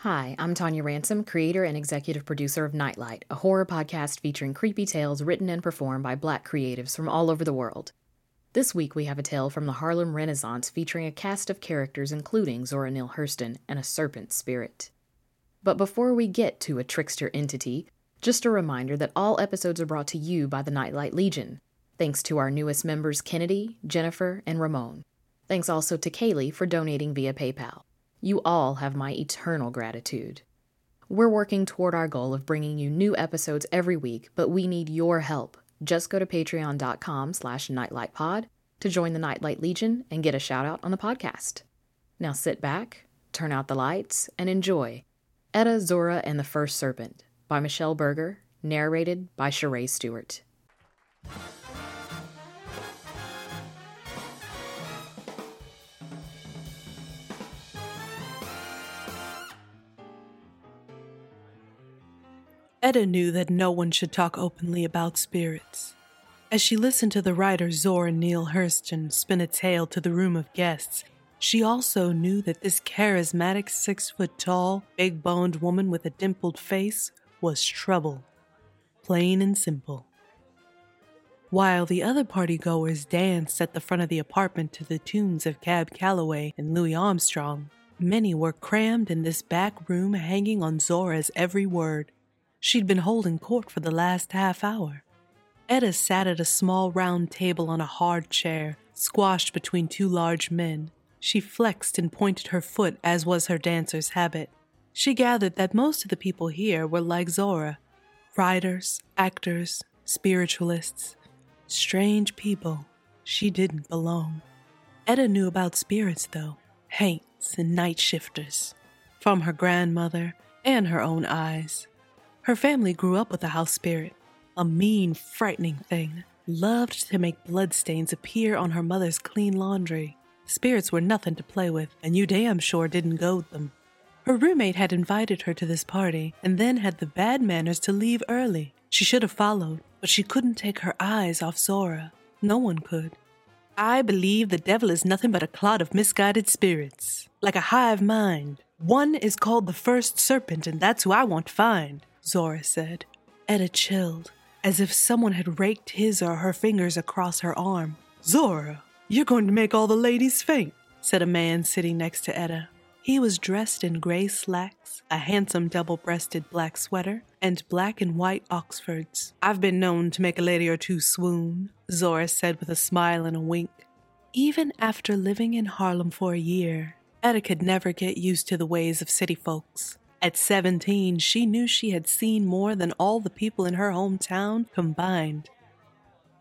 Hi, I'm Tonia Ransom, creator and executive producer of Nightlight, a horror podcast featuring creepy tales written and performed by black creatives from all over the world. This week we have a tale from the Harlem Renaissance featuring a cast of characters including Zora Neale Hurston and a serpent spirit. But before we get to a trickster entity, just a reminder that all episodes are brought to you by the Nightlight Legion, thanks to our newest members Kennedy, Jennifer, and Ramon. Thanks also to Kaylee for donating via PayPal. You all have my eternal gratitude. We're working toward our goal of bringing you new episodes every week, but we need your help. Just go to patreon.com slash nightlightpod to join the Nightlight Legion and get a shout out on the podcast. Now sit back, turn out the lights, and enjoy Etta, Zora, and the First Serpent by Michelle Berger, narrated by Cherrae Stuart. Etta knew that no one should talk openly about spirits. As she listened to the writer Zora Neale Hurston spin a tale to the room of guests, she also knew that this charismatic six foot tall, big boned woman with a dimpled face was trouble. Plain and simple. While the other partygoers danced at the front of the apartment to the tunes of Cab Calloway and Louis Armstrong, many were crammed in this back room hanging on Zora's every word. She'd been holding court for the last half hour. Etta sat at a small round table on a hard chair, squashed between two large men. She flexed and pointed her foot, as was her dancer's habit. She gathered that most of the people here were like Zora writers, actors, spiritualists. Strange people. She didn't belong. Etta knew about spirits, though haints and night shifters, from her grandmother and her own eyes. Her family grew up with a house spirit, a mean, frightening thing, loved to make bloodstains appear on her mother's clean laundry. Spirits were nothing to play with, and you damn sure didn't goad them. Her roommate had invited her to this party and then had the bad manners to leave early. She should have followed, but she couldn't take her eyes off Zora. No one could. I believe the devil is nothing but a clot of misguided spirits, like a hive mind. One is called the first serpent, and that's who I want to find. Zora said. Etta chilled, as if someone had raked his or her fingers across her arm. Zora, you're going to make all the ladies faint, said a man sitting next to Etta. He was dressed in gray slacks, a handsome double breasted black sweater, and black and white Oxfords. I've been known to make a lady or two swoon, Zora said with a smile and a wink. Even after living in Harlem for a year, Etta could never get used to the ways of city folks. At 17, she knew she had seen more than all the people in her hometown combined.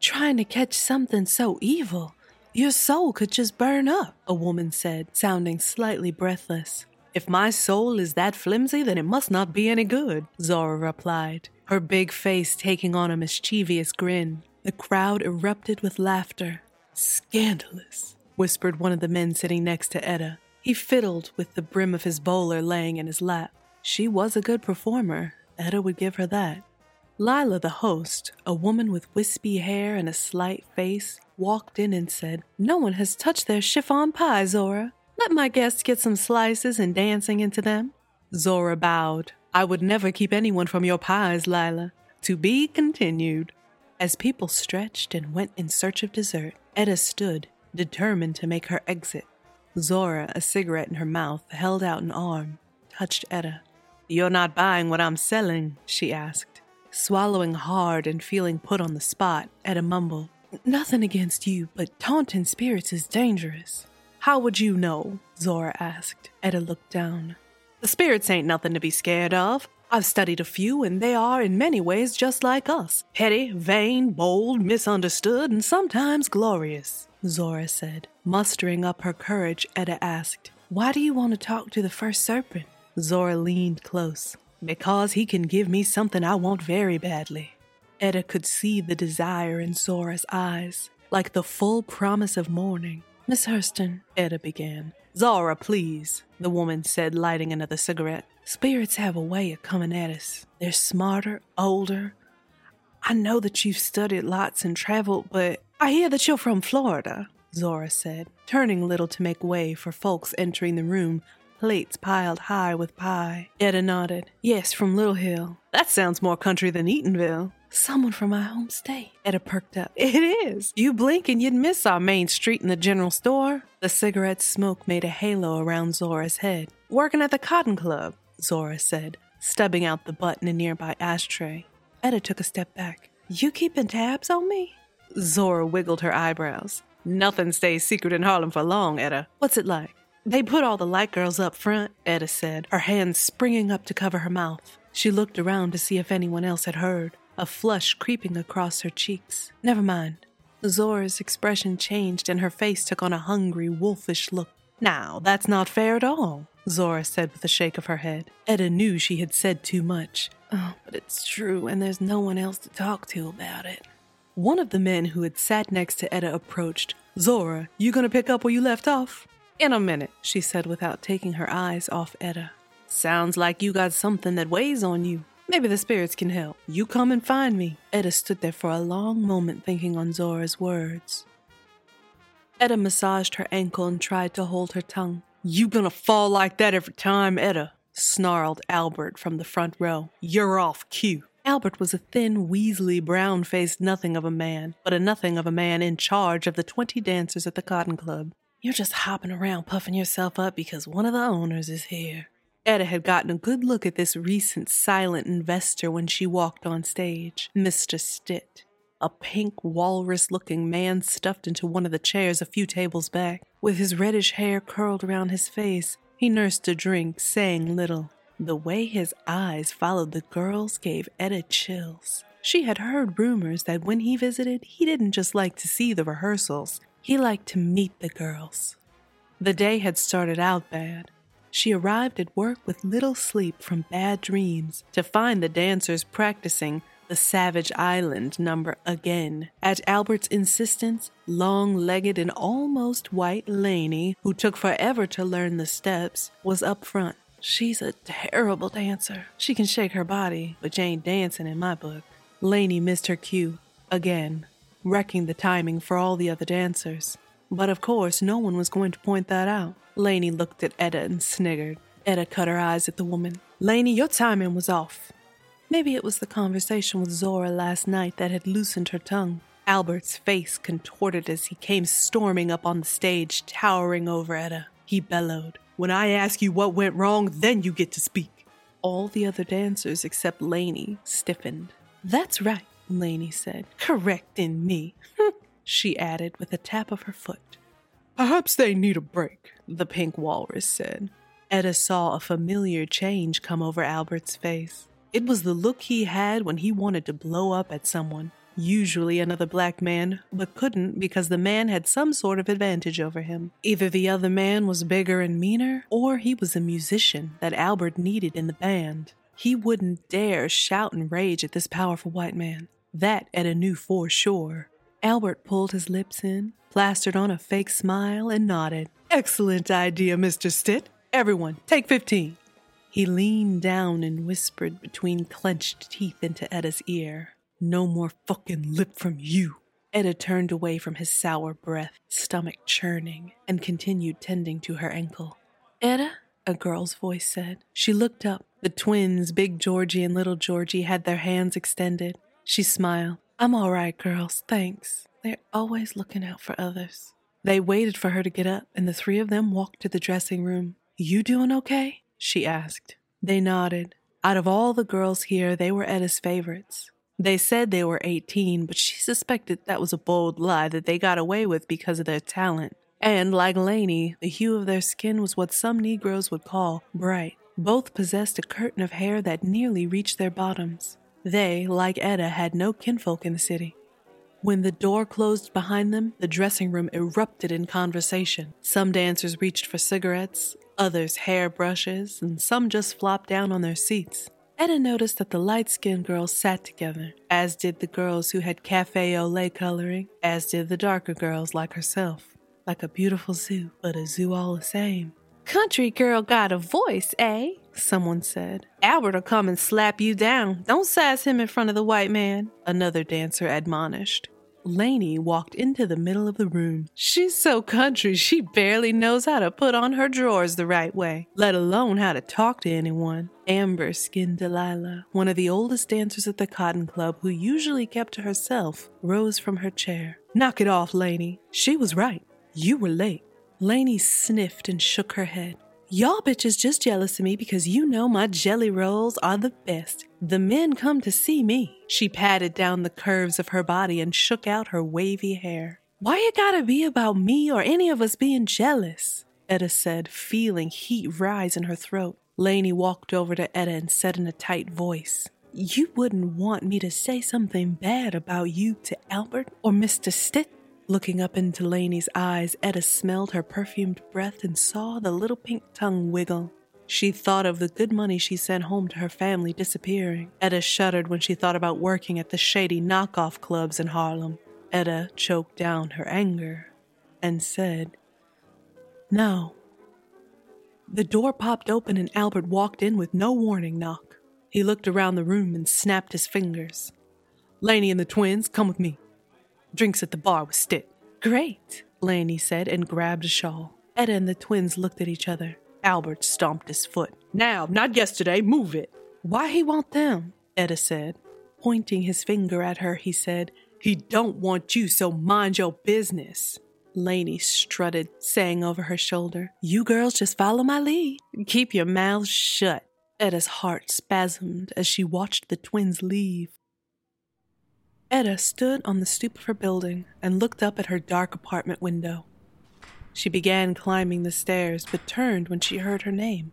Trying to catch something so evil, your soul could just burn up, a woman said, sounding slightly breathless. If my soul is that flimsy, then it must not be any good, Zora replied, her big face taking on a mischievous grin. The crowd erupted with laughter. Scandalous, whispered one of the men sitting next to Etta. He fiddled with the brim of his bowler laying in his lap. She was a good performer, Etta would give her that. Lila, the host, a woman with wispy hair and a slight face, walked in and said, No one has touched their chiffon pie, Zora. Let my guests get some slices and dancing into them. Zora bowed. I would never keep anyone from your pies, Lila. To be continued. As people stretched and went in search of dessert, Etta stood, determined to make her exit. Zora, a cigarette in her mouth, held out an arm, touched Etta. You're not buying what I'm selling, she asked. Swallowing hard and feeling put on the spot, Etta mumbled, Nothing against you, but taunting spirits is dangerous. How would you know? Zora asked. Etta looked down. The spirits ain't nothing to be scared of. I've studied a few, and they are in many ways just like us petty, vain, bold, misunderstood, and sometimes glorious, Zora said. Mustering up her courage, Etta asked, Why do you want to talk to the first serpent? Zora leaned close. Because he can give me something I want very badly. Etta could see the desire in Zora's eyes, like the full promise of morning. Miss Hurston, Etta began. Zora, please, the woman said, lighting another cigarette. Spirits have a way of coming at us. They're smarter, older. I know that you've studied lots and traveled, but I hear that you're from Florida, Zora said, turning a little to make way for folks entering the room plates piled high with pie. Etta nodded. Yes, from Little Hill. That sounds more country than Eatonville. Someone from my home state. Etta perked up. It is. You blink and you'd miss our main street in the general store. The cigarette smoke made a halo around Zora's head. Working at the Cotton Club, Zora said, stubbing out the butt in a nearby ashtray. Etta took a step back. You keeping tabs on me? Zora wiggled her eyebrows. Nothing stays secret in Harlem for long, Etta. What's it like? They put all the light girls up front, Etta said, her hands springing up to cover her mouth. She looked around to see if anyone else had heard, a flush creeping across her cheeks. Never mind. Zora's expression changed and her face took on a hungry, wolfish look. Now, that's not fair at all, Zora said with a shake of her head. Etta knew she had said too much. Oh, but it's true, and there's no one else to talk to about it. One of the men who had sat next to Etta approached. Zora, you gonna pick up where you left off? In a minute, she said without taking her eyes off Etta. Sounds like you got something that weighs on you. Maybe the spirits can help. You come and find me. Etta stood there for a long moment thinking on Zora's words. Etta massaged her ankle and tried to hold her tongue. You gonna fall like that every time, Etta? snarled Albert from the front row. You're off cue. Albert was a thin, weaselly, brown faced nothing of a man, but a nothing of a man in charge of the twenty dancers at the Cotton Club. You're just hopping around puffing yourself up because one of the owners is here. Etta had gotten a good look at this recent silent investor when she walked on stage, Mr. Stitt, a pink walrus looking man stuffed into one of the chairs a few tables back. With his reddish hair curled around his face, he nursed a drink, saying little. The way his eyes followed the girls gave Etta chills. She had heard rumors that when he visited, he didn't just like to see the rehearsals, he liked to meet the girls. The day had started out bad. She arrived at work with little sleep from bad dreams to find the dancers practicing the Savage Island number again. At Albert's insistence, long legged and almost white Laney, who took forever to learn the steps, was up front. She's a terrible dancer. She can shake her body, but she ain't dancing in my book. Laney missed her cue again wrecking the timing for all the other dancers. But of course, no one was going to point that out. Laney looked at Etta and sniggered. Etta cut her eyes at the woman. Laney, your timing was off. Maybe it was the conversation with Zora last night that had loosened her tongue. Albert's face contorted as he came storming up on the stage, towering over Etta. He bellowed, When I ask you what went wrong, then you get to speak. All the other dancers except Laney stiffened. That's right. Laney said, correcting me. she added with a tap of her foot. Perhaps they need a break, the pink walrus said. Etta saw a familiar change come over Albert's face. It was the look he had when he wanted to blow up at someone, usually another black man, but couldn't because the man had some sort of advantage over him. Either the other man was bigger and meaner, or he was a musician that Albert needed in the band. He wouldn't dare shout and rage at this powerful white man. That Etta knew for sure. Albert pulled his lips in, plastered on a fake smile, and nodded. Excellent idea, Mr. Stitt. Everyone, take 15. He leaned down and whispered between clenched teeth into Etta's ear. No more fucking lip from you. Etta turned away from his sour breath, stomach churning, and continued tending to her ankle. Etta, a girl's voice said. She looked up. The twins, Big Georgie and Little Georgie, had their hands extended. She smiled. I'm all right, girls, thanks. They're always looking out for others. They waited for her to get up, and the three of them walked to the dressing room. You doing okay? she asked. They nodded. Out of all the girls here, they were Etta's favorites. They said they were 18, but she suspected that was a bold lie that they got away with because of their talent. And, like Laney, the hue of their skin was what some Negroes would call bright. Both possessed a curtain of hair that nearly reached their bottoms. They, like Etta, had no kinfolk in the city. When the door closed behind them, the dressing room erupted in conversation. Some dancers reached for cigarettes, others hair brushes, and some just flopped down on their seats. Etta noticed that the light skinned girls sat together, as did the girls who had cafe au lait coloring, as did the darker girls like herself. Like a beautiful zoo, but a zoo all the same. Country girl got a voice, eh? Someone said. Albert'll come and slap you down. Don't sass him in front of the white man, another dancer admonished. Laney walked into the middle of the room. She's so country, she barely knows how to put on her drawers the right way, let alone how to talk to anyone. Amber skinned Delilah, one of the oldest dancers at the Cotton Club who usually kept to herself, rose from her chair. Knock it off, Laney. She was right. You were late. Laney sniffed and shook her head. Y'all bitches just jealous of me because you know my jelly rolls are the best. The men come to see me. She patted down the curves of her body and shook out her wavy hair. Why it gotta be about me or any of us being jealous? Etta said, feeling heat rise in her throat. Laney walked over to Etta and said in a tight voice, You wouldn't want me to say something bad about you to Albert or Mr. Stitt? Looking up into Laney's eyes, Etta smelled her perfumed breath and saw the little pink tongue wiggle. She thought of the good money she sent home to her family disappearing. Etta shuddered when she thought about working at the shady knockoff clubs in Harlem. Etta choked down her anger and said, No. The door popped open and Albert walked in with no warning knock. He looked around the room and snapped his fingers. Laney and the twins, come with me. Drinks at the bar with Stitt. Great, Laney said and grabbed a shawl. Etta and the twins looked at each other. Albert stomped his foot. Now, not yesterday, move it. Why he want them? Etta said. Pointing his finger at her, he said, He don't want you, so mind your business. Laney strutted, saying over her shoulder, You girls just follow my lead. Keep your mouths shut. Etta's heart spasmed as she watched the twins leave. Etta stood on the stoop of her building and looked up at her dark apartment window. She began climbing the stairs, but turned when she heard her name.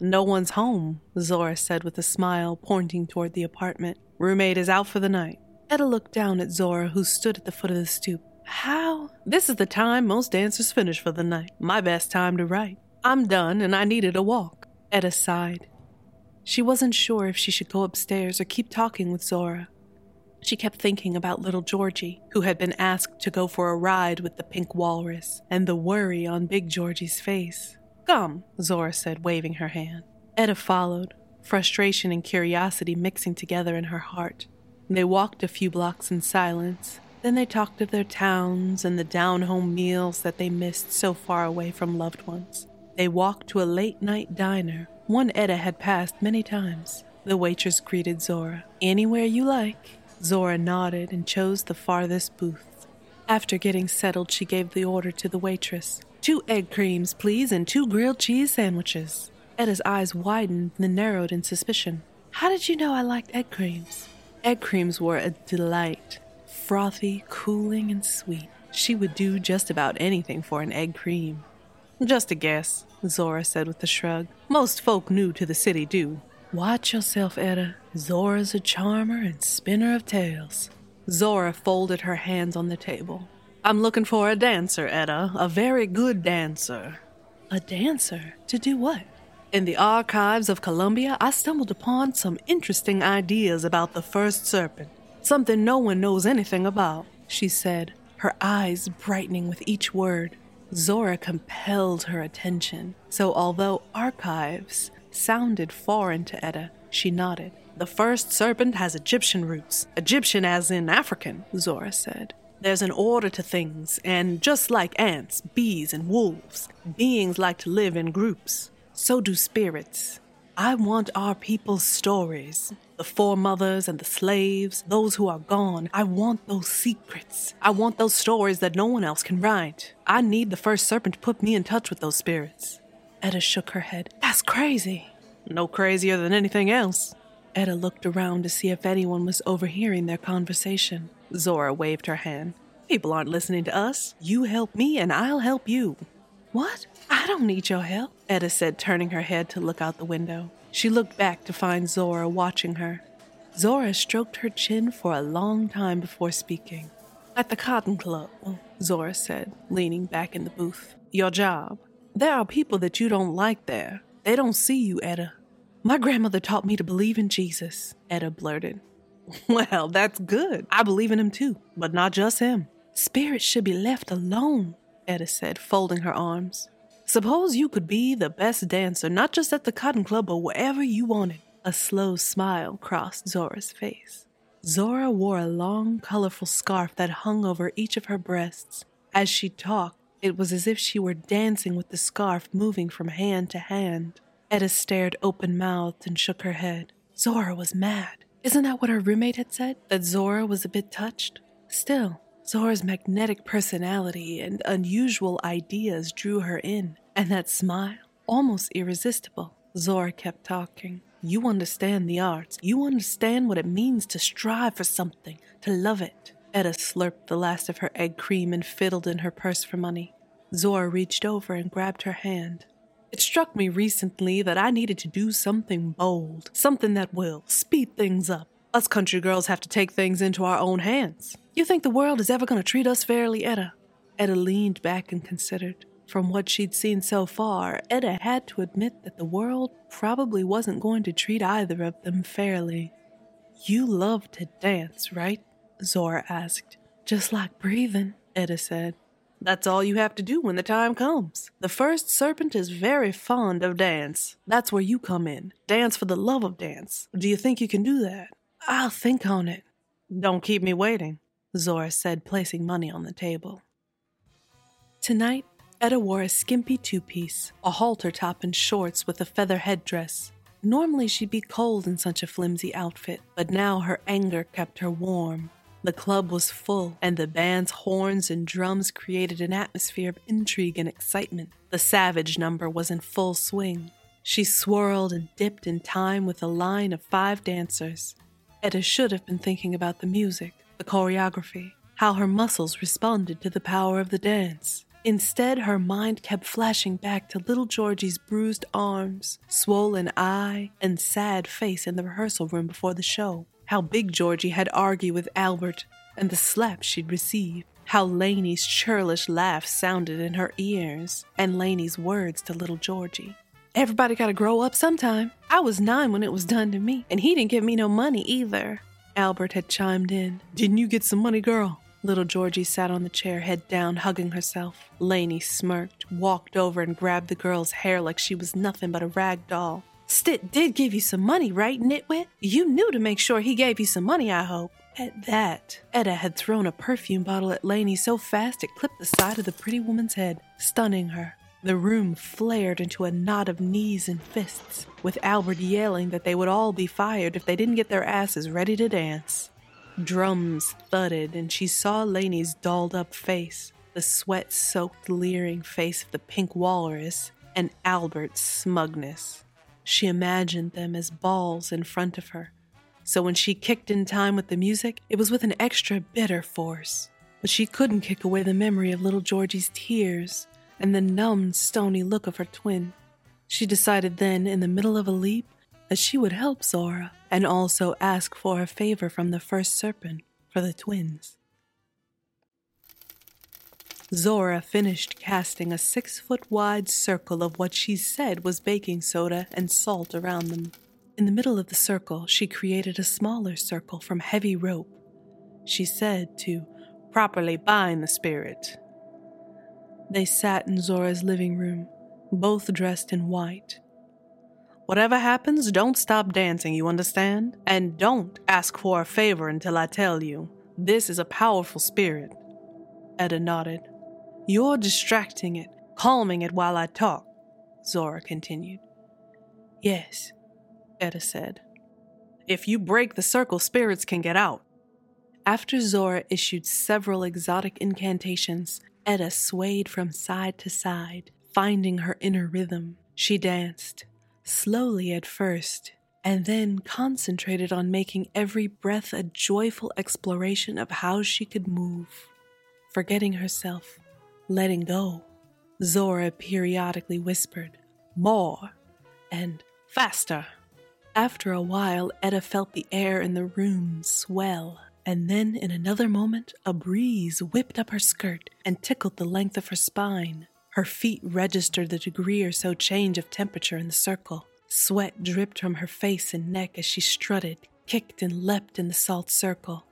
No one's home, Zora said with a smile, pointing toward the apartment. Roommate is out for the night. Etta looked down at Zora, who stood at the foot of the stoop. How? This is the time most dancers finish for the night. My best time to write. I'm done, and I needed a walk. Etta sighed. She wasn't sure if she should go upstairs or keep talking with Zora. She kept thinking about little Georgie, who had been asked to go for a ride with the pink walrus, and the worry on Big Georgie's face. Come, Zora said, waving her hand. Etta followed, frustration and curiosity mixing together in her heart. They walked a few blocks in silence. Then they talked of their towns and the down home meals that they missed so far away from loved ones. They walked to a late night diner, one Etta had passed many times. The waitress greeted Zora. Anywhere you like. Zora nodded and chose the farthest booth. After getting settled, she gave the order to the waitress. Two egg creams, please, and two grilled cheese sandwiches. Etta's eyes widened, then narrowed in suspicion. How did you know I liked egg creams? Egg creams were a delight. Frothy, cooling, and sweet. She would do just about anything for an egg cream. Just a guess, Zora said with a shrug. Most folk new to the city do. Watch yourself, Etta. Zora's a charmer and spinner of tales. Zora folded her hands on the table. I'm looking for a dancer, Etta. A very good dancer. A dancer? To do what? In the archives of Columbia, I stumbled upon some interesting ideas about the first serpent. Something no one knows anything about, she said, her eyes brightening with each word. Zora compelled her attention, so although archives sounded foreign to Etta. She nodded. The first serpent has Egyptian roots. Egyptian as in African, Zora said. There's an order to things, and just like ants, bees, and wolves, beings like to live in groups. So do spirits. I want our people's stories. The foremothers and the slaves, those who are gone. I want those secrets. I want those stories that no one else can write. I need the first serpent to put me in touch with those spirits. Etta shook her head. That's crazy. No crazier than anything else. Etta looked around to see if anyone was overhearing their conversation. Zora waved her hand. People aren't listening to us. You help me, and I'll help you. What? I don't need your help, Etta said, turning her head to look out the window. She looked back to find Zora watching her. Zora stroked her chin for a long time before speaking. At the Cotton Club, Zora said, leaning back in the booth. Your job. There are people that you don't like there. They don't see you, Etta. My grandmother taught me to believe in Jesus, Etta blurted. Well, that's good. I believe in him too, but not just him. Spirits should be left alone, Etta said, folding her arms. Suppose you could be the best dancer, not just at the Cotton Club, but wherever you wanted. A slow smile crossed Zora's face. Zora wore a long, colorful scarf that hung over each of her breasts. As she talked, it was as if she were dancing with the scarf moving from hand to hand. Etta stared open mouthed and shook her head. Zora was mad. Isn't that what her roommate had said? That Zora was a bit touched? Still, Zora's magnetic personality and unusual ideas drew her in, and that smile, almost irresistible. Zora kept talking. You understand the arts. You understand what it means to strive for something, to love it. Etta slurped the last of her egg cream and fiddled in her purse for money. Zora reached over and grabbed her hand. It struck me recently that I needed to do something bold, something that will speed things up. Us country girls have to take things into our own hands. You think the world is ever going to treat us fairly, Etta? Etta leaned back and considered. From what she'd seen so far, Etta had to admit that the world probably wasn't going to treat either of them fairly. You love to dance, right? Zora asked. Just like breathing, Etta said. That's all you have to do when the time comes. The first serpent is very fond of dance. That's where you come in. Dance for the love of dance. Do you think you can do that? I'll think on it. Don't keep me waiting, Zora said, placing money on the table. Tonight, Etta wore a skimpy two piece, a halter top, and shorts with a feather headdress. Normally, she'd be cold in such a flimsy outfit, but now her anger kept her warm. The club was full, and the band's horns and drums created an atmosphere of intrigue and excitement. The Savage number was in full swing. She swirled and dipped in time with a line of five dancers. Etta should have been thinking about the music, the choreography, how her muscles responded to the power of the dance. Instead, her mind kept flashing back to little Georgie's bruised arms, swollen eye, and sad face in the rehearsal room before the show how big Georgie had argued with Albert and the slap she'd received, how Laney's churlish laugh sounded in her ears, and Laney's words to little Georgie. Everybody gotta grow up sometime. I was nine when it was done to me, and he didn't give me no money either. Albert had chimed in. Didn't you get some money, girl? Little Georgie sat on the chair, head down, hugging herself. Laney smirked, walked over, and grabbed the girl's hair like she was nothing but a rag doll. Stitt did give you some money, right, Nitwit? You knew to make sure he gave you some money, I hope. At that, Etta had thrown a perfume bottle at Laney so fast it clipped the side of the pretty woman's head, stunning her. The room flared into a knot of knees and fists, with Albert yelling that they would all be fired if they didn't get their asses ready to dance. Drums thudded, and she saw Laney's dolled up face, the sweat soaked, leering face of the pink walrus, and Albert's smugness. She imagined them as balls in front of her. So when she kicked in time with the music, it was with an extra bitter force. But she couldn't kick away the memory of little Georgie's tears and the numbed, stony look of her twin. She decided then, in the middle of a leap, that she would help Zora and also ask for a favor from the first serpent for the twins. Zora finished casting a six foot wide circle of what she said was baking soda and salt around them. In the middle of the circle, she created a smaller circle from heavy rope. She said to properly bind the spirit. They sat in Zora's living room, both dressed in white. Whatever happens, don't stop dancing, you understand? And don't ask for a favor until I tell you. This is a powerful spirit. Etta nodded. You're distracting it, calming it while I talk, Zora continued. Yes, Etta said. If you break the circle, spirits can get out. After Zora issued several exotic incantations, Etta swayed from side to side, finding her inner rhythm. She danced, slowly at first, and then concentrated on making every breath a joyful exploration of how she could move. Forgetting herself, letting go, Zora periodically whispered, More, and faster. After a while, Etta felt the air in the room swell, and then in another moment, a breeze whipped up her skirt and tickled the length of her spine. Her feet registered the degree or so change of temperature in the circle. Sweat dripped from her face and neck as she strutted, kicked, and leapt in the salt circle.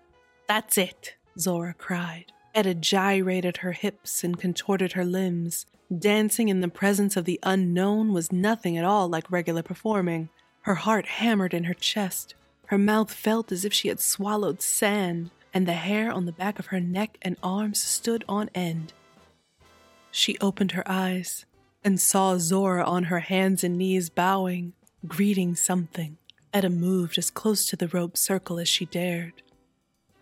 That's it, Zora cried. Etta gyrated her hips and contorted her limbs. Dancing in the presence of the unknown was nothing at all like regular performing. Her heart hammered in her chest. Her mouth felt as if she had swallowed sand, and the hair on the back of her neck and arms stood on end. She opened her eyes and saw Zora on her hands and knees bowing, greeting something. Etta moved as close to the rope circle as she dared.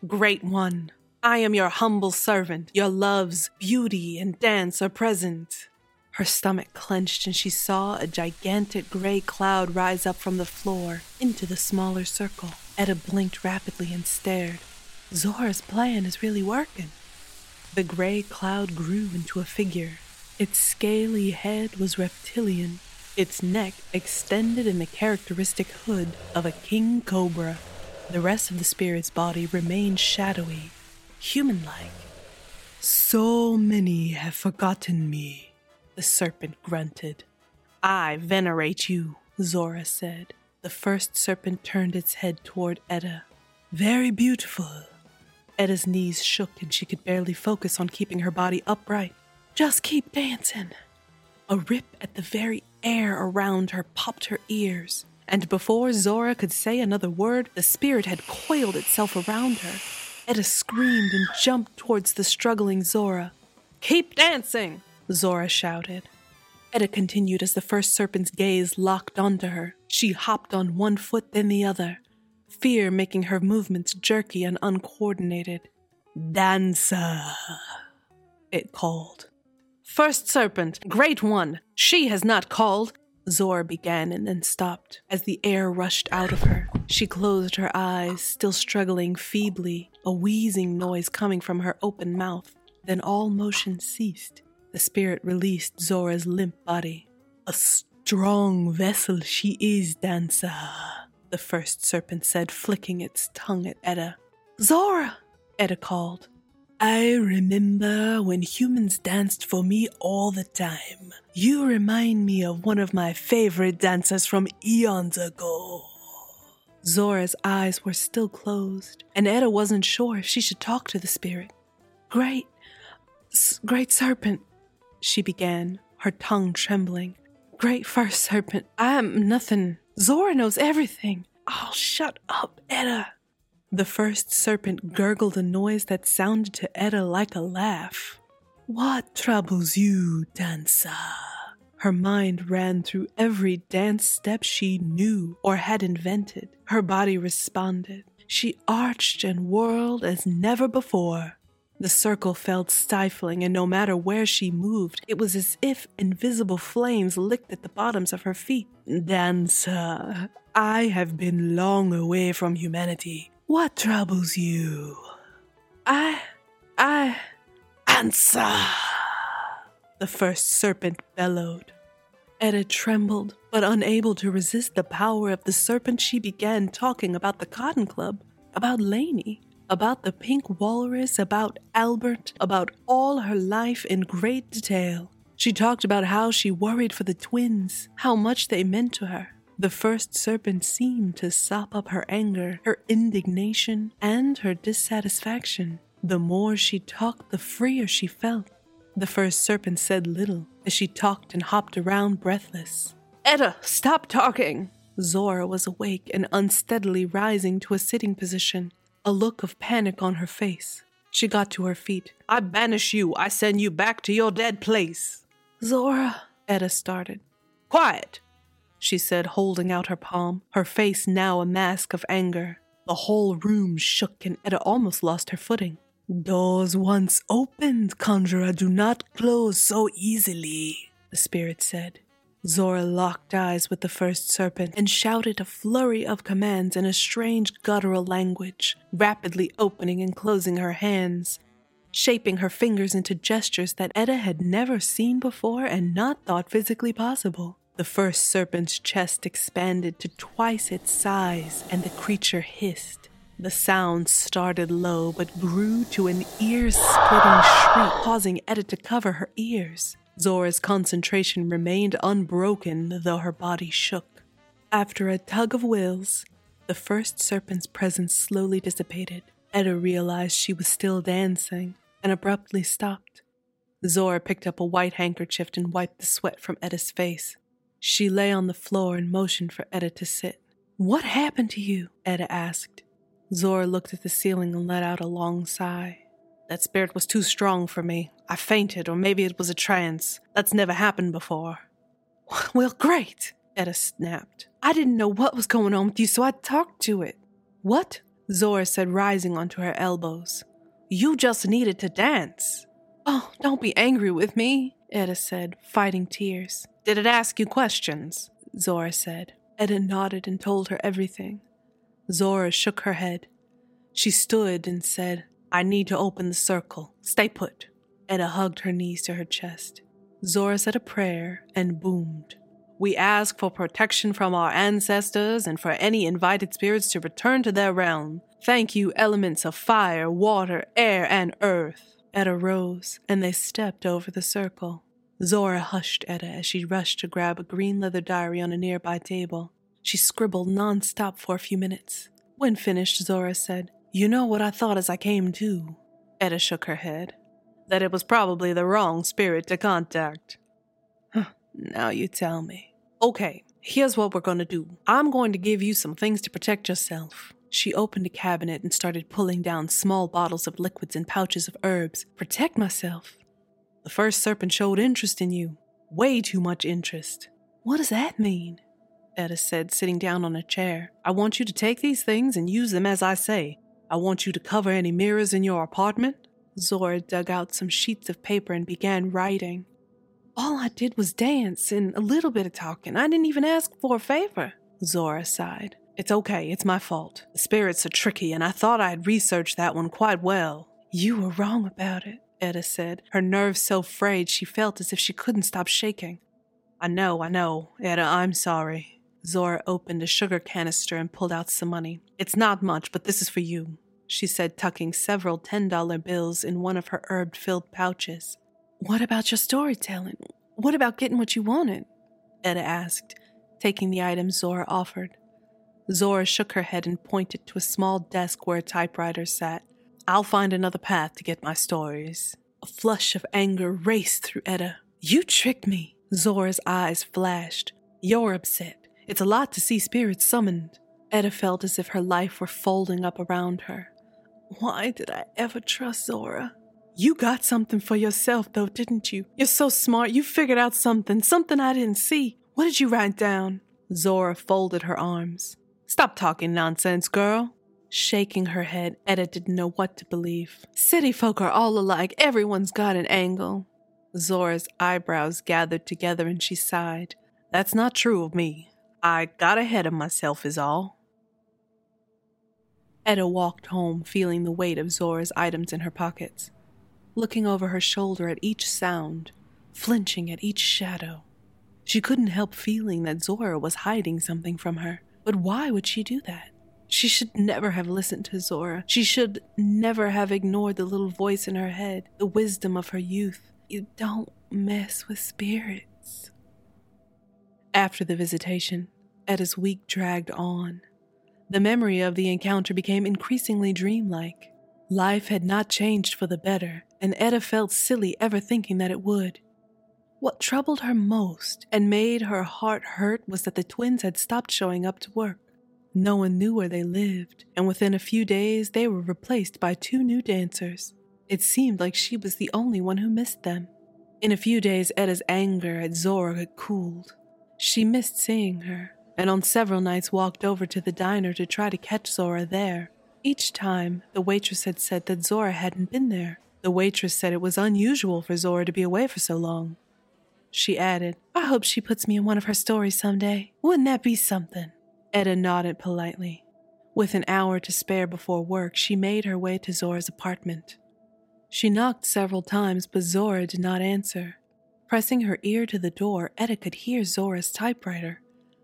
Great One, I am your humble servant. Your loves, beauty, and dance are present. Her stomach clenched, and she saw a gigantic gray cloud rise up from the floor into the smaller circle. Etta blinked rapidly and stared. Zora's plan is really working. The gray cloud grew into a figure. Its scaly head was reptilian, its neck extended in the characteristic hood of a king cobra. The rest of the spirit's body remained shadowy human like. So many have forgotten me, the serpent grunted. I venerate you, Zora said. The first serpent turned its head toward Etta. Very beautiful. Etta's knees shook and she could barely focus on keeping her body upright. Just keep dancing. A rip at the very air around her popped her ears, and before Zora could say another word, the spirit had coiled itself around her. Etta screamed and jumped towards the struggling Zora. Keep dancing! Zora shouted. Etta continued as the first serpent's gaze locked onto her. She hopped on one foot, then the other, fear making her movements jerky and uncoordinated. Dancer, it called. First serpent, great one, she has not called. Zora began and then stopped as the air rushed out of her. She closed her eyes, still struggling feebly, a wheezing noise coming from her open mouth. Then all motion ceased. The spirit released Zora's limp body. A strong vessel she is, Dancer, the first serpent said, flicking its tongue at Etta. Zora, Etta called. I remember when humans danced for me all the time. You remind me of one of my favorite dancers from eons ago. Zora's eyes were still closed, and Etta wasn't sure if she should talk to the spirit. Great, great serpent, she began, her tongue trembling. Great first serpent, I'm nothing. Zora knows everything. Oh, shut up, Etta. The first serpent gurgled a noise that sounded to Etta like a laugh. What troubles you, dancer? Her mind ran through every dance step she knew or had invented. Her body responded. She arched and whirled as never before. The circle felt stifling, and no matter where she moved, it was as if invisible flames licked at the bottoms of her feet. Dancer, I have been long away from humanity. What troubles you? I. I. Answer! The first serpent bellowed. Etta trembled, but unable to resist the power of the serpent, she began talking about the Cotton Club, about Laney, about the pink walrus, about Albert, about all her life in great detail. She talked about how she worried for the twins, how much they meant to her. The first serpent seemed to sop up her anger, her indignation, and her dissatisfaction. The more she talked, the freer she felt. The first serpent said little as she talked and hopped around breathless. Etta, stop talking! Zora was awake and unsteadily rising to a sitting position a look of panic on her face. She got to her feet. I banish you. I send you back to your dead place. Zora, Etta started. Quiet! she said, holding out her palm, her face now a mask of anger. The whole room shook and Etta almost lost her footing. Doors once opened, conjurer, do not close so easily, the spirit said. Zora locked eyes with the first serpent and shouted a flurry of commands in a strange guttural language, rapidly opening and closing her hands, shaping her fingers into gestures that Etta had never seen before and not thought physically possible. The first serpent's chest expanded to twice its size, and the creature hissed. The sound started low but grew to an ear splitting shriek, causing Etta to cover her ears. Zora's concentration remained unbroken, though her body shook. After a tug of wills, the first serpent's presence slowly dissipated. Etta realized she was still dancing and abruptly stopped. Zora picked up a white handkerchief and wiped the sweat from Etta's face. She lay on the floor and motioned for Etta to sit. What happened to you? Etta asked. Zora looked at the ceiling and let out a long sigh. That spirit was too strong for me. I fainted, or maybe it was a trance. That's never happened before. Well, great, Etta snapped. I didn't know what was going on with you, so I talked to it. What? Zora said, rising onto her elbows. You just needed to dance. Oh, don't be angry with me, Etta said, fighting tears. Did it ask you questions? Zora said. Etta nodded and told her everything. Zora shook her head. She stood and said, I need to open the circle. Stay put. Etta hugged her knees to her chest. Zora said a prayer and boomed. We ask for protection from our ancestors and for any invited spirits to return to their realm. Thank you, elements of fire, water, air, and earth. Etta rose, and they stepped over the circle. Zora hushed Etta as she rushed to grab a green leather diary on a nearby table. She scribbled nonstop for a few minutes. When finished, Zora said, You know what I thought as I came to? Etta shook her head. That it was probably the wrong spirit to contact. Huh, now you tell me. Okay, here's what we're going to do. I'm going to give you some things to protect yourself. She opened a cabinet and started pulling down small bottles of liquids and pouches of herbs. Protect myself. The first serpent showed interest in you. Way too much interest. What does that mean? Etta said, sitting down on a chair. I want you to take these things and use them as I say. I want you to cover any mirrors in your apartment. Zora dug out some sheets of paper and began writing. All I did was dance and a little bit of talking. I didn't even ask for a favor. Zora sighed. It's okay, it's my fault. The spirits are tricky, and I thought I had researched that one quite well. You were wrong about it. Etta said, her nerves so frayed she felt as if she couldn't stop shaking. I know, I know. Etta, I'm sorry. Zora opened a sugar canister and pulled out some money. It's not much, but this is for you, she said, tucking several $10 bills in one of her herb filled pouches. What about your storytelling? What about getting what you wanted? Etta asked, taking the items Zora offered. Zora shook her head and pointed to a small desk where a typewriter sat. I'll find another path to get my stories. A flush of anger raced through Etta. You tricked me. Zora's eyes flashed. You're upset. It's a lot to see spirits summoned. Etta felt as if her life were folding up around her. Why did I ever trust Zora? You got something for yourself, though, didn't you? You're so smart. You figured out something, something I didn't see. What did you write down? Zora folded her arms. Stop talking nonsense, girl. Shaking her head, Etta didn't know what to believe. City folk are all alike, everyone's got an angle. Zora's eyebrows gathered together and she sighed. That's not true of me. I got ahead of myself, is all. Etta walked home, feeling the weight of Zora's items in her pockets, looking over her shoulder at each sound, flinching at each shadow. She couldn't help feeling that Zora was hiding something from her, but why would she do that? She should never have listened to Zora. She should never have ignored the little voice in her head, the wisdom of her youth. You don't mess with spirits. After the visitation, Etta's week dragged on. The memory of the encounter became increasingly dreamlike. Life had not changed for the better, and Etta felt silly ever thinking that it would. What troubled her most and made her heart hurt was that the twins had stopped showing up to work. No one knew where they lived, and within a few days they were replaced by two new dancers. It seemed like she was the only one who missed them. In a few days, Etta's anger at Zora had cooled. She missed seeing her, and on several nights walked over to the diner to try to catch Zora there. Each time, the waitress had said that Zora hadn't been there. The waitress said it was unusual for Zora to be away for so long. She added, I hope she puts me in one of her stories someday. Wouldn't that be something? Etta nodded politely. With an hour to spare before work, she made her way to Zora's apartment. She knocked several times, but Zora did not answer. Pressing her ear to the door, Etta could hear Zora's typewriter,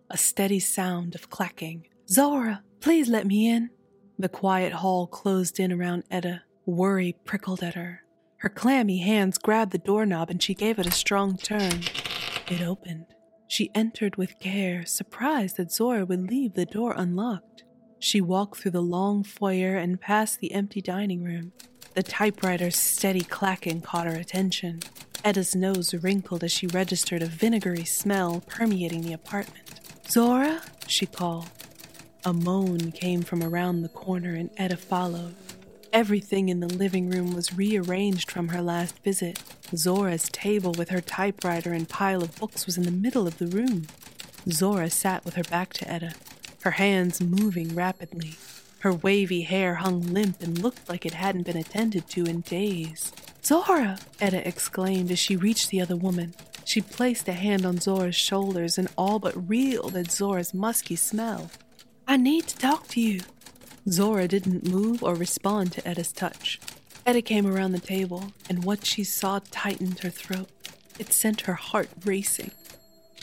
a steady sound of clacking. Zora, please let me in. The quiet hall closed in around Etta. Worry prickled at her. Her clammy hands grabbed the doorknob and she gave it a strong turn. It opened. She entered with care, surprised that Zora would leave the door unlocked. She walked through the long foyer and past the empty dining room. The typewriter's steady clacking caught her attention. Etta's nose wrinkled as she registered a vinegary smell permeating the apartment. Zora? she called. A moan came from around the corner and Etta followed. Everything in the living room was rearranged from her last visit. Zora's table with her typewriter and pile of books was in the middle of the room. Zora sat with her back to Etta, her hands moving rapidly. Her wavy hair hung limp and looked like it hadn't been attended to in days. Zora! Etta exclaimed as she reached the other woman. She placed a hand on Zora's shoulders and all but reeled at Zora's musky smell. I need to talk to you. Zora didn't move or respond to Etta's touch. Etta came around the table, and what she saw tightened her throat. It sent her heart racing.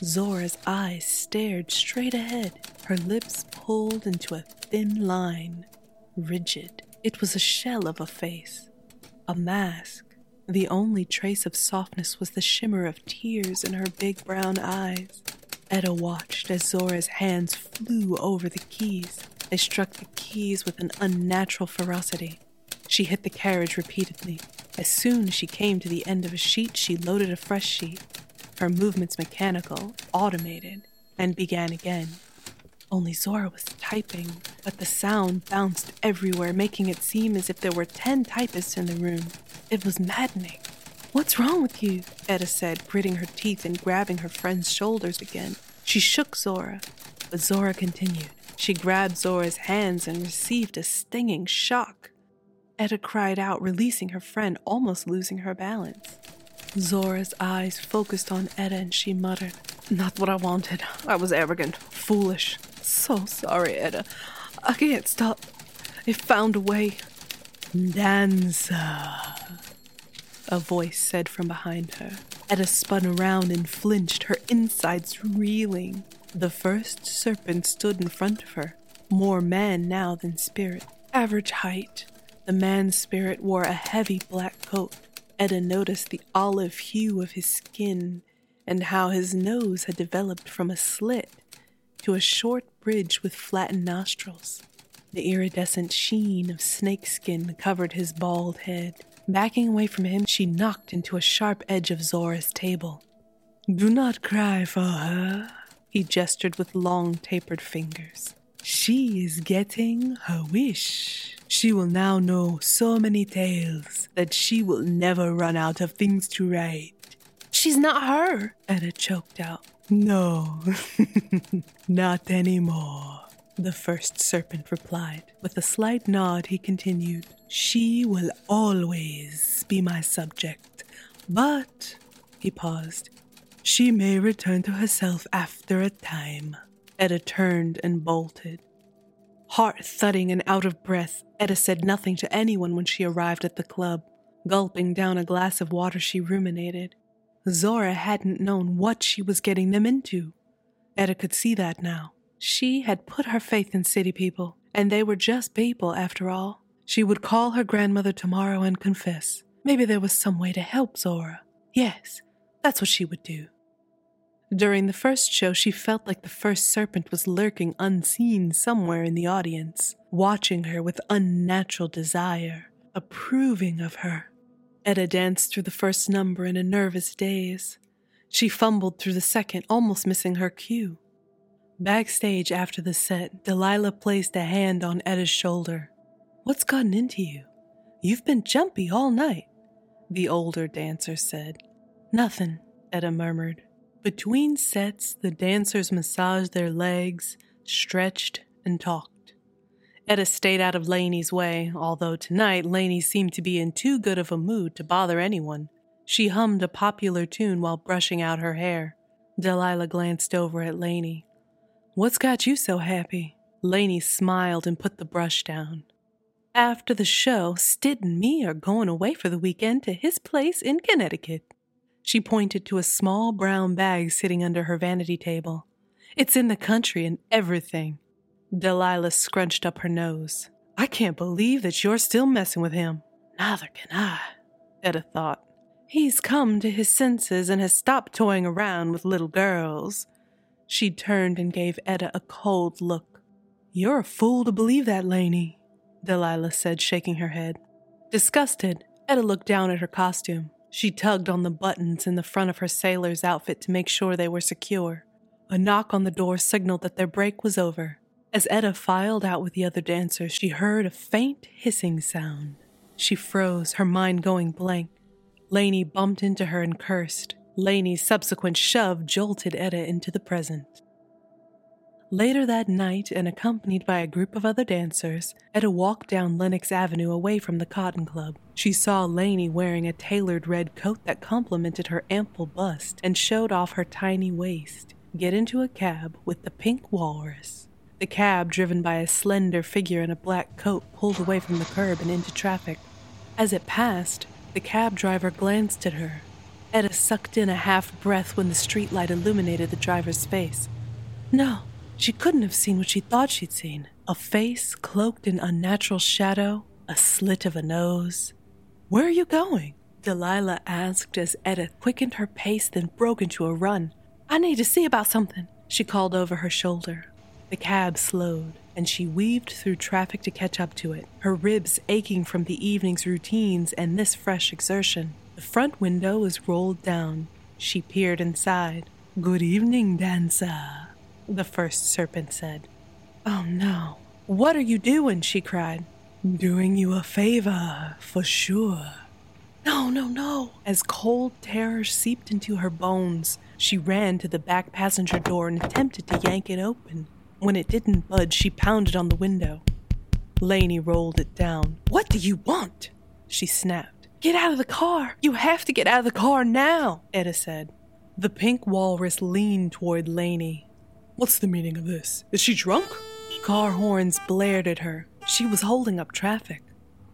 Zora's eyes stared straight ahead, her lips pulled into a thin line, rigid. It was a shell of a face, a mask. The only trace of softness was the shimmer of tears in her big brown eyes. Etta watched as Zora's hands flew over the keys. They struck the keys with an unnatural ferocity. She hit the carriage repeatedly. As soon as she came to the end of a sheet, she loaded a fresh sheet. Her movements mechanical, automated, and began again. Only Zora was typing, but the sound bounced everywhere, making it seem as if there were ten typists in the room. It was maddening. What's wrong with you? Etta said, gritting her teeth and grabbing her friend's shoulders again. She shook Zora, but Zora continued. She grabbed Zora's hands and received a stinging shock. Etta cried out, releasing her friend, almost losing her balance. Zora's eyes focused on Etta and she muttered, Not what I wanted. I was arrogant, foolish. So sorry, Etta. I can't stop. It found a way. Dancer, a voice said from behind her. Etta spun around and flinched, her insides reeling. The first serpent stood in front of her, more man now than spirit. Average height. The man spirit wore a heavy black coat. Etta noticed the olive hue of his skin and how his nose had developed from a slit to a short bridge with flattened nostrils. The iridescent sheen of snakeskin covered his bald head. Backing away from him, she knocked into a sharp edge of Zora's table. Do not cry for her, he gestured with long, tapered fingers. She is getting her wish. She will now know so many tales that she will never run out of things to write. She's not her, Etta choked out. No, not anymore, the first serpent replied. With a slight nod, he continued, She will always be my subject, but, he paused, she may return to herself after a time. Etta turned and bolted. Heart thudding and out of breath, Etta said nothing to anyone when she arrived at the club. Gulping down a glass of water, she ruminated. Zora hadn't known what she was getting them into. Etta could see that now. She had put her faith in city people, and they were just people after all. She would call her grandmother tomorrow and confess. Maybe there was some way to help Zora. Yes, that's what she would do. During the first show, she felt like the first serpent was lurking unseen somewhere in the audience, watching her with unnatural desire, approving of her. Etta danced through the first number in a nervous daze. She fumbled through the second, almost missing her cue. Backstage after the set, Delilah placed a hand on Etta's shoulder. What's gotten into you? You've been jumpy all night, the older dancer said. Nothing, Etta murmured. Between sets, the dancers massaged their legs, stretched, and talked. Etta stayed out of Laney's way, although tonight Laney seemed to be in too good of a mood to bother anyone. She hummed a popular tune while brushing out her hair. Delilah glanced over at Laney. What's got you so happy? Laney smiled and put the brush down. After the show, Stid and me are going away for the weekend to his place in Connecticut. She pointed to a small brown bag sitting under her vanity table. It's in the country and everything. Delilah scrunched up her nose. I can't believe that you're still messing with him. Neither can I, Etta thought. He's come to his senses and has stopped toying around with little girls. She turned and gave Etta a cold look. You're a fool to believe that, Laney, Delilah said, shaking her head. Disgusted, Etta looked down at her costume. She tugged on the buttons in the front of her sailor's outfit to make sure they were secure. A knock on the door signaled that their break was over. As Etta filed out with the other dancers, she heard a faint hissing sound. She froze, her mind going blank. Laney bumped into her and cursed. Laney's subsequent shove jolted Etta into the present. Later that night, and accompanied by a group of other dancers, Etta walked down Lenox Avenue away from the Cotton Club. She saw Laney wearing a tailored red coat that complemented her ample bust and showed off her tiny waist, get into a cab with the pink walrus. The cab, driven by a slender figure in a black coat, pulled away from the curb and into traffic. As it passed, the cab driver glanced at her. Etta sucked in a half breath when the streetlight illuminated the driver's face. No, she couldn't have seen what she thought she'd seen a face cloaked in unnatural shadow, a slit of a nose. Where are you going? Delilah asked as Etta quickened her pace, then broke into a run. I need to see about something, she called over her shoulder. The cab slowed, and she weaved through traffic to catch up to it, her ribs aching from the evening's routines and this fresh exertion. The front window was rolled down. She peered inside. Good evening, dancer, the first serpent said. Oh no. What are you doing? she cried. Doing you a favor, for sure. No, no, no. As cold terror seeped into her bones, she ran to the back passenger door and attempted to yank it open. When it didn't budge, she pounded on the window. Laney rolled it down. What do you want? She snapped. Get out of the car! You have to get out of the car now, Etta said. The pink walrus leaned toward Laney. What's the meaning of this? Is she drunk? Car horns blared at her. She was holding up traffic.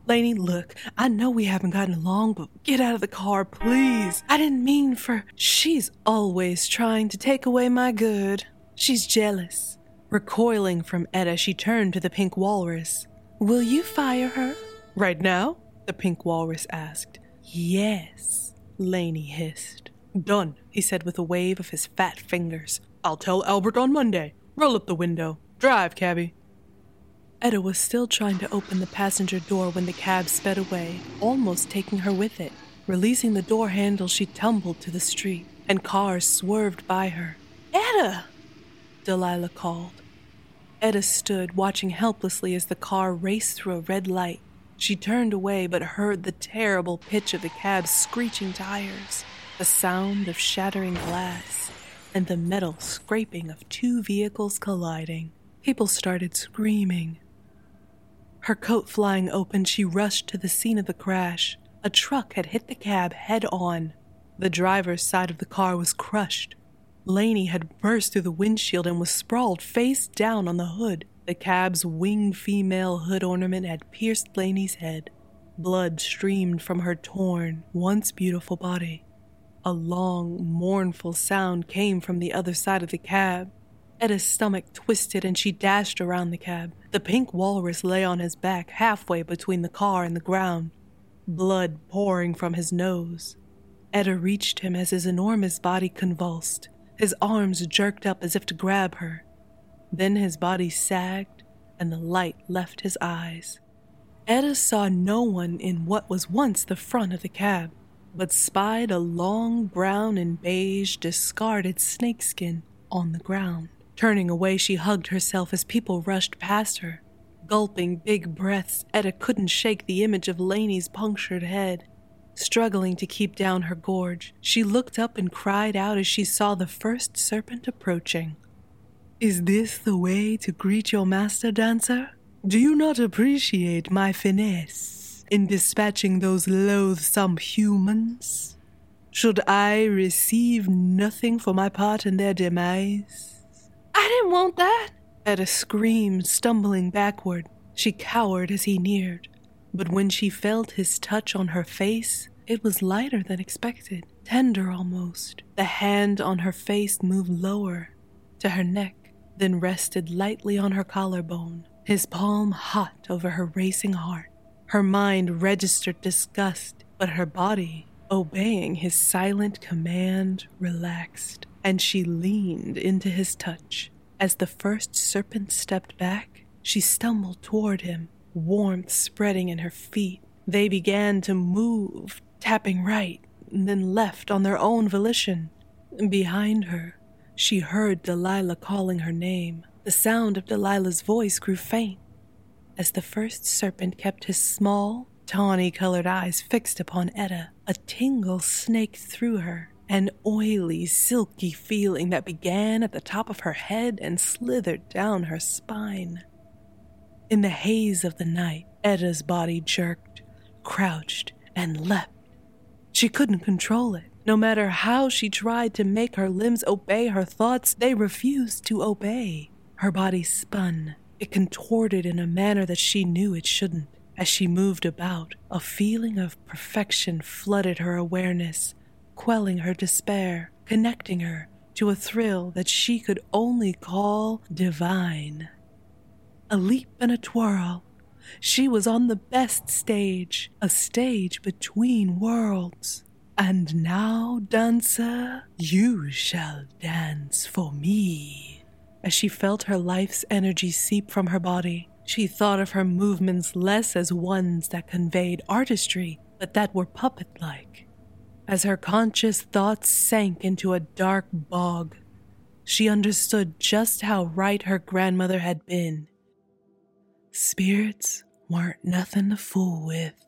Laney, look, I know we haven't gotten along, but get out of the car, please. I didn't mean for. She's always trying to take away my good. She's jealous. Recoiling from Etta, she turned to the pink walrus. Will you fire her? Right now? The pink walrus asked. Yes, Laney hissed. Done, he said with a wave of his fat fingers. I'll tell Albert on Monday. Roll up the window. Drive, cabby. Etta was still trying to open the passenger door when the cab sped away, almost taking her with it. Releasing the door handle, she tumbled to the street, and cars swerved by her. Etta! Delilah called. Etta stood, watching helplessly as the car raced through a red light. She turned away but heard the terrible pitch of the cab's screeching tires, the sound of shattering glass, and the metal scraping of two vehicles colliding. People started screaming. Her coat flying open, she rushed to the scene of the crash. A truck had hit the cab head on. The driver's side of the car was crushed. Laney had burst through the windshield and was sprawled face down on the hood. The cab's winged female hood ornament had pierced Laney's head. Blood streamed from her torn, once beautiful body. A long, mournful sound came from the other side of the cab. Etta's stomach twisted and she dashed around the cab. The pink walrus lay on his back halfway between the car and the ground, blood pouring from his nose. Etta reached him as his enormous body convulsed. His arms jerked up as if to grab her. Then his body sagged and the light left his eyes. Etta saw no one in what was once the front of the cab, but spied a long brown and beige discarded snakeskin on the ground. Turning away, she hugged herself as people rushed past her. Gulping big breaths, Etta couldn't shake the image of Laney's punctured head. Struggling to keep down her gorge, she looked up and cried out as she saw the first serpent approaching. Is this the way to greet your master, dancer? Do you not appreciate my finesse in dispatching those loathsome humans? Should I receive nothing for my part in their demise? I didn't want that. Etta screamed, stumbling backward. She cowered as he neared, but when she felt his touch on her face, it was lighter than expected, tender almost. The hand on her face moved lower to her neck, then rested lightly on her collarbone, his palm hot over her racing heart. Her mind registered disgust, but her body, obeying his silent command, relaxed, and she leaned into his touch. As the first serpent stepped back, she stumbled toward him, warmth spreading in her feet. They began to move, tapping right, then left on their own volition. Behind her, she heard Delilah calling her name. The sound of Delilah's voice grew faint as the first serpent kept his small, tawny colored eyes fixed upon Etta. A tingle snaked through her, an oily, silky feeling that began at the top of her head and slithered down her spine. In the haze of the night, Etta's body jerked, crouched, and leapt. She couldn't control it. No matter how she tried to make her limbs obey her thoughts, they refused to obey. Her body spun. It contorted in a manner that she knew it shouldn't. As she moved about, a feeling of perfection flooded her awareness, quelling her despair, connecting her to a thrill that she could only call divine. A leap and a twirl. She was on the best stage, a stage between worlds. And now, dancer, you shall dance for me. As she felt her life's energy seep from her body, she thought of her movements less as ones that conveyed artistry, but that were puppet like. As her conscious thoughts sank into a dark bog, she understood just how right her grandmother had been. Spirits weren't nothing to fool with.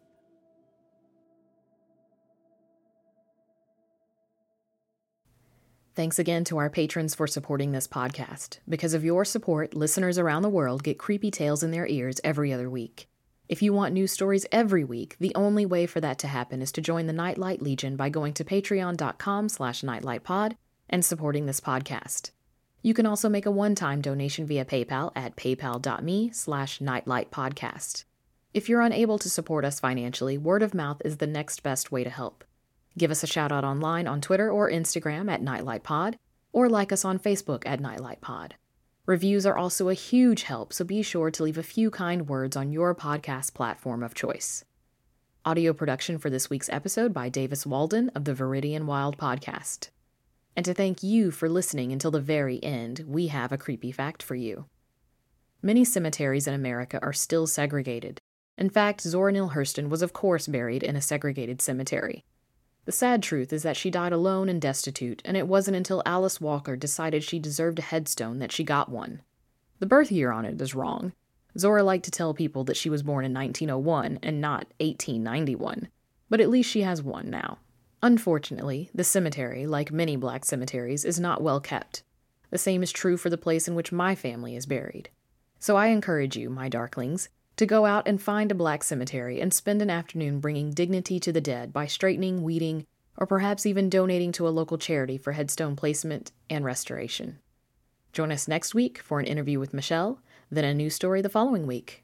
Thanks again to our patrons for supporting this podcast. Because of your support, listeners around the world get creepy tales in their ears every other week. If you want new stories every week, the only way for that to happen is to join the Nightlight Legion by going to patreon.com slash nightlightpod and supporting this podcast. You can also make a one-time donation via PayPal at paypal.me slash nightlightpodcast. If you're unable to support us financially, word of mouth is the next best way to help. Give us a shout out online on Twitter or Instagram at NightlightPod, or like us on Facebook at NightlightPod. Reviews are also a huge help, so be sure to leave a few kind words on your podcast platform of choice. Audio production for this week's episode by Davis Walden of the Viridian Wild podcast. And to thank you for listening until the very end, we have a creepy fact for you. Many cemeteries in America are still segregated. In fact, Zora Neale Hurston was, of course, buried in a segregated cemetery. The sad truth is that she died alone and destitute, and it wasn't until Alice Walker decided she deserved a headstone that she got one. The birth year on it is wrong. Zora liked to tell people that she was born in 1901 and not 1891, but at least she has one now. Unfortunately, the cemetery, like many black cemeteries, is not well kept. The same is true for the place in which my family is buried. So I encourage you, my darklings, to go out and find a black cemetery and spend an afternoon bringing dignity to the dead by straightening, weeding, or perhaps even donating to a local charity for headstone placement and restoration. Join us next week for an interview with Michelle, then a new story the following week.